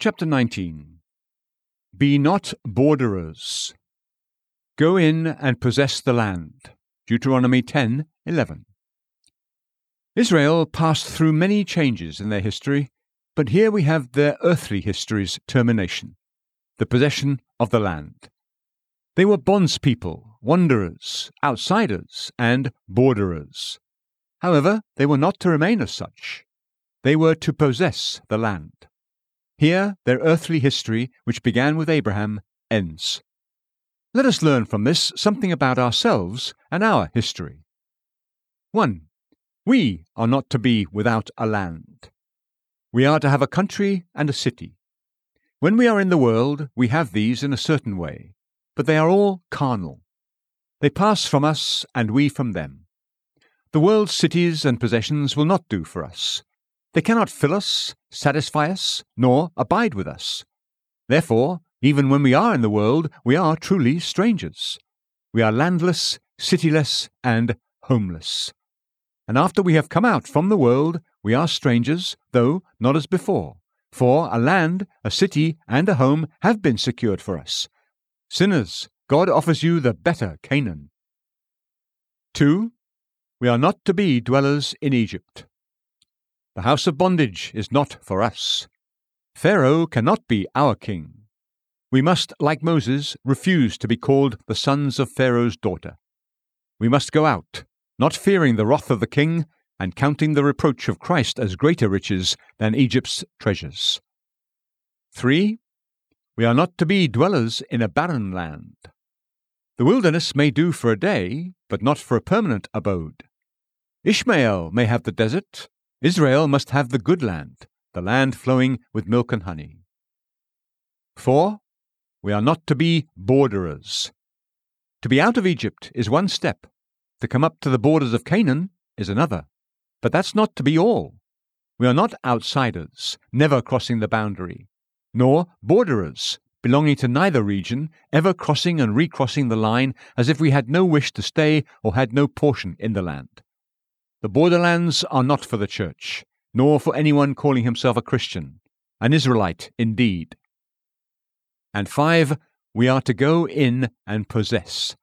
Chapter 19 Be not borderers. Go in and possess the land. Deuteronomy 10:11. Israel passed through many changes in their history, but here we have their earthly history's termination, the possession of the land. They were bondspeople, wanderers, outsiders, and borderers. However, they were not to remain as such. They were to possess the land. Here, their earthly history, which began with Abraham, ends. Let us learn from this something about ourselves and our history. 1. We are not to be without a land. We are to have a country and a city. When we are in the world, we have these in a certain way, but they are all carnal. They pass from us and we from them. The world's cities and possessions will not do for us. They cannot fill us, satisfy us, nor abide with us. Therefore, even when we are in the world, we are truly strangers. We are landless, cityless, and homeless. And after we have come out from the world, we are strangers, though not as before. For a land, a city, and a home have been secured for us. Sinners, God offers you the better Canaan. 2. We are not to be dwellers in Egypt. The house of bondage is not for us. Pharaoh cannot be our king. We must, like Moses, refuse to be called the sons of Pharaoh's daughter. We must go out, not fearing the wrath of the king, and counting the reproach of Christ as greater riches than Egypt's treasures. 3. We are not to be dwellers in a barren land. The wilderness may do for a day, but not for a permanent abode. Ishmael may have the desert, Israel must have the good land, the land flowing with milk and honey. 4. We are not to be borderers. To be out of Egypt is one step, to come up to the borders of Canaan is another. But that's not to be all. We are not outsiders, never crossing the boundary, nor borderers, belonging to neither region, ever crossing and recrossing the line as if we had no wish to stay or had no portion in the land. The borderlands are not for the church, nor for anyone calling himself a Christian, an Israelite indeed. And five, we are to go in and possess.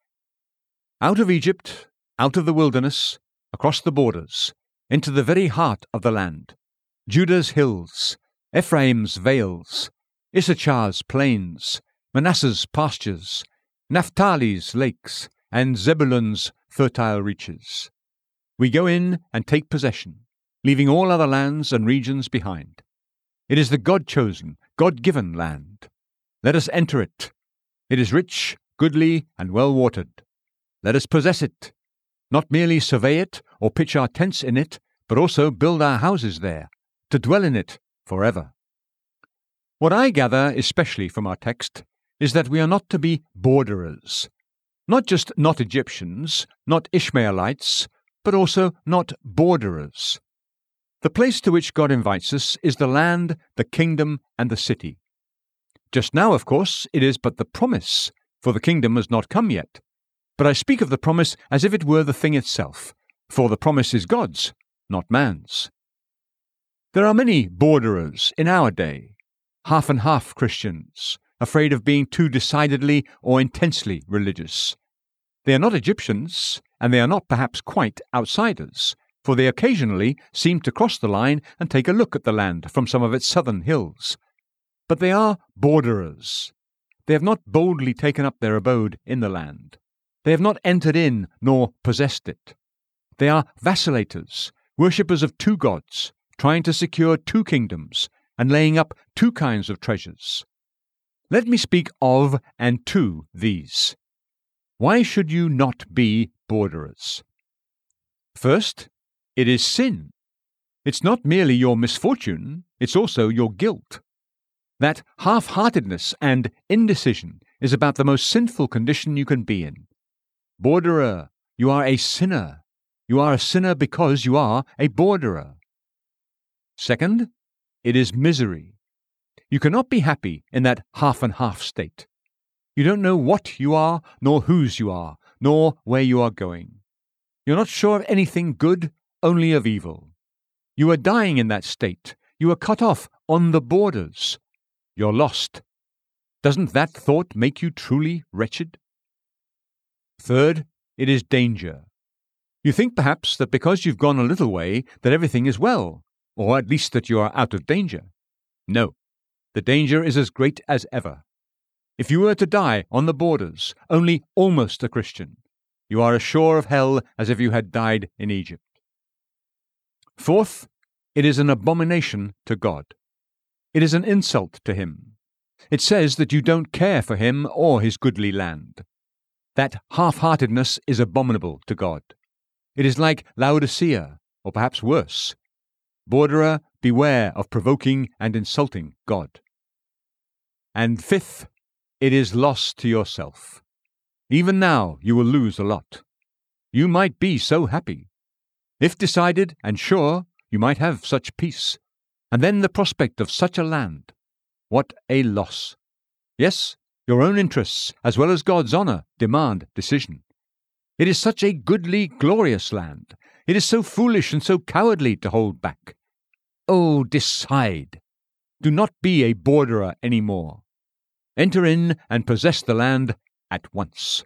Out of Egypt, out of the wilderness, across the borders, into the very heart of the land, Judah's hills, Ephraim's vales, Issachar's plains, Manasseh's pastures, Naphtali's lakes, and Zebulun's fertile reaches. We go in and take possession, leaving all other lands and regions behind. It is the God chosen, God given land. Let us enter it. It is rich, goodly, and well watered. Let us possess it. Not merely survey it or pitch our tents in it, but also build our houses there, to dwell in it forever. What I gather especially from our text is that we are not to be borderers. Not just not Egyptians, not Ishmaelites, but also not borderers. The place to which God invites us is the land, the kingdom, and the city. Just now, of course, it is but the promise, for the kingdom has not come yet. But I speak of the promise as if it were the thing itself, for the promise is God's, not man's. There are many borderers in our day, half and half Christians, afraid of being too decidedly or intensely religious. They are not Egyptians, and they are not perhaps quite outsiders, for they occasionally seem to cross the line and take a look at the land from some of its southern hills. But they are borderers. They have not boldly taken up their abode in the land. They have not entered in nor possessed it. They are vacillators, worshippers of two gods, trying to secure two kingdoms, and laying up two kinds of treasures. Let me speak of and to these. Why should you not be borderers? First, it is sin. It's not merely your misfortune, it's also your guilt. That half heartedness and indecision is about the most sinful condition you can be in. Borderer, you are a sinner. You are a sinner because you are a borderer. Second, it is misery. You cannot be happy in that half and half state. You don't know what you are, nor whose you are, nor where you are going. You're not sure of anything good, only of evil. You are dying in that state. You are cut off on the borders. you're lost. Doesn't that thought make you truly wretched? Third, it is danger. You think perhaps that because you've gone a little way that everything is well, or at least that you are out of danger. No, the danger is as great as ever. If you were to die on the borders, only almost a Christian, you are as sure of hell as if you had died in Egypt. Fourth, it is an abomination to God. It is an insult to Him. It says that you don't care for Him or His goodly land. That half heartedness is abominable to God. It is like Laodicea, or perhaps worse. Borderer, beware of provoking and insulting God. And fifth, it is loss to yourself. Even now, you will lose a lot. You might be so happy. If decided and sure, you might have such peace. And then the prospect of such a land. What a loss! Yes, your own interests, as well as God's honour, demand decision. It is such a goodly, glorious land. It is so foolish and so cowardly to hold back. Oh, decide! Do not be a borderer any more. Enter in and possess the land at once.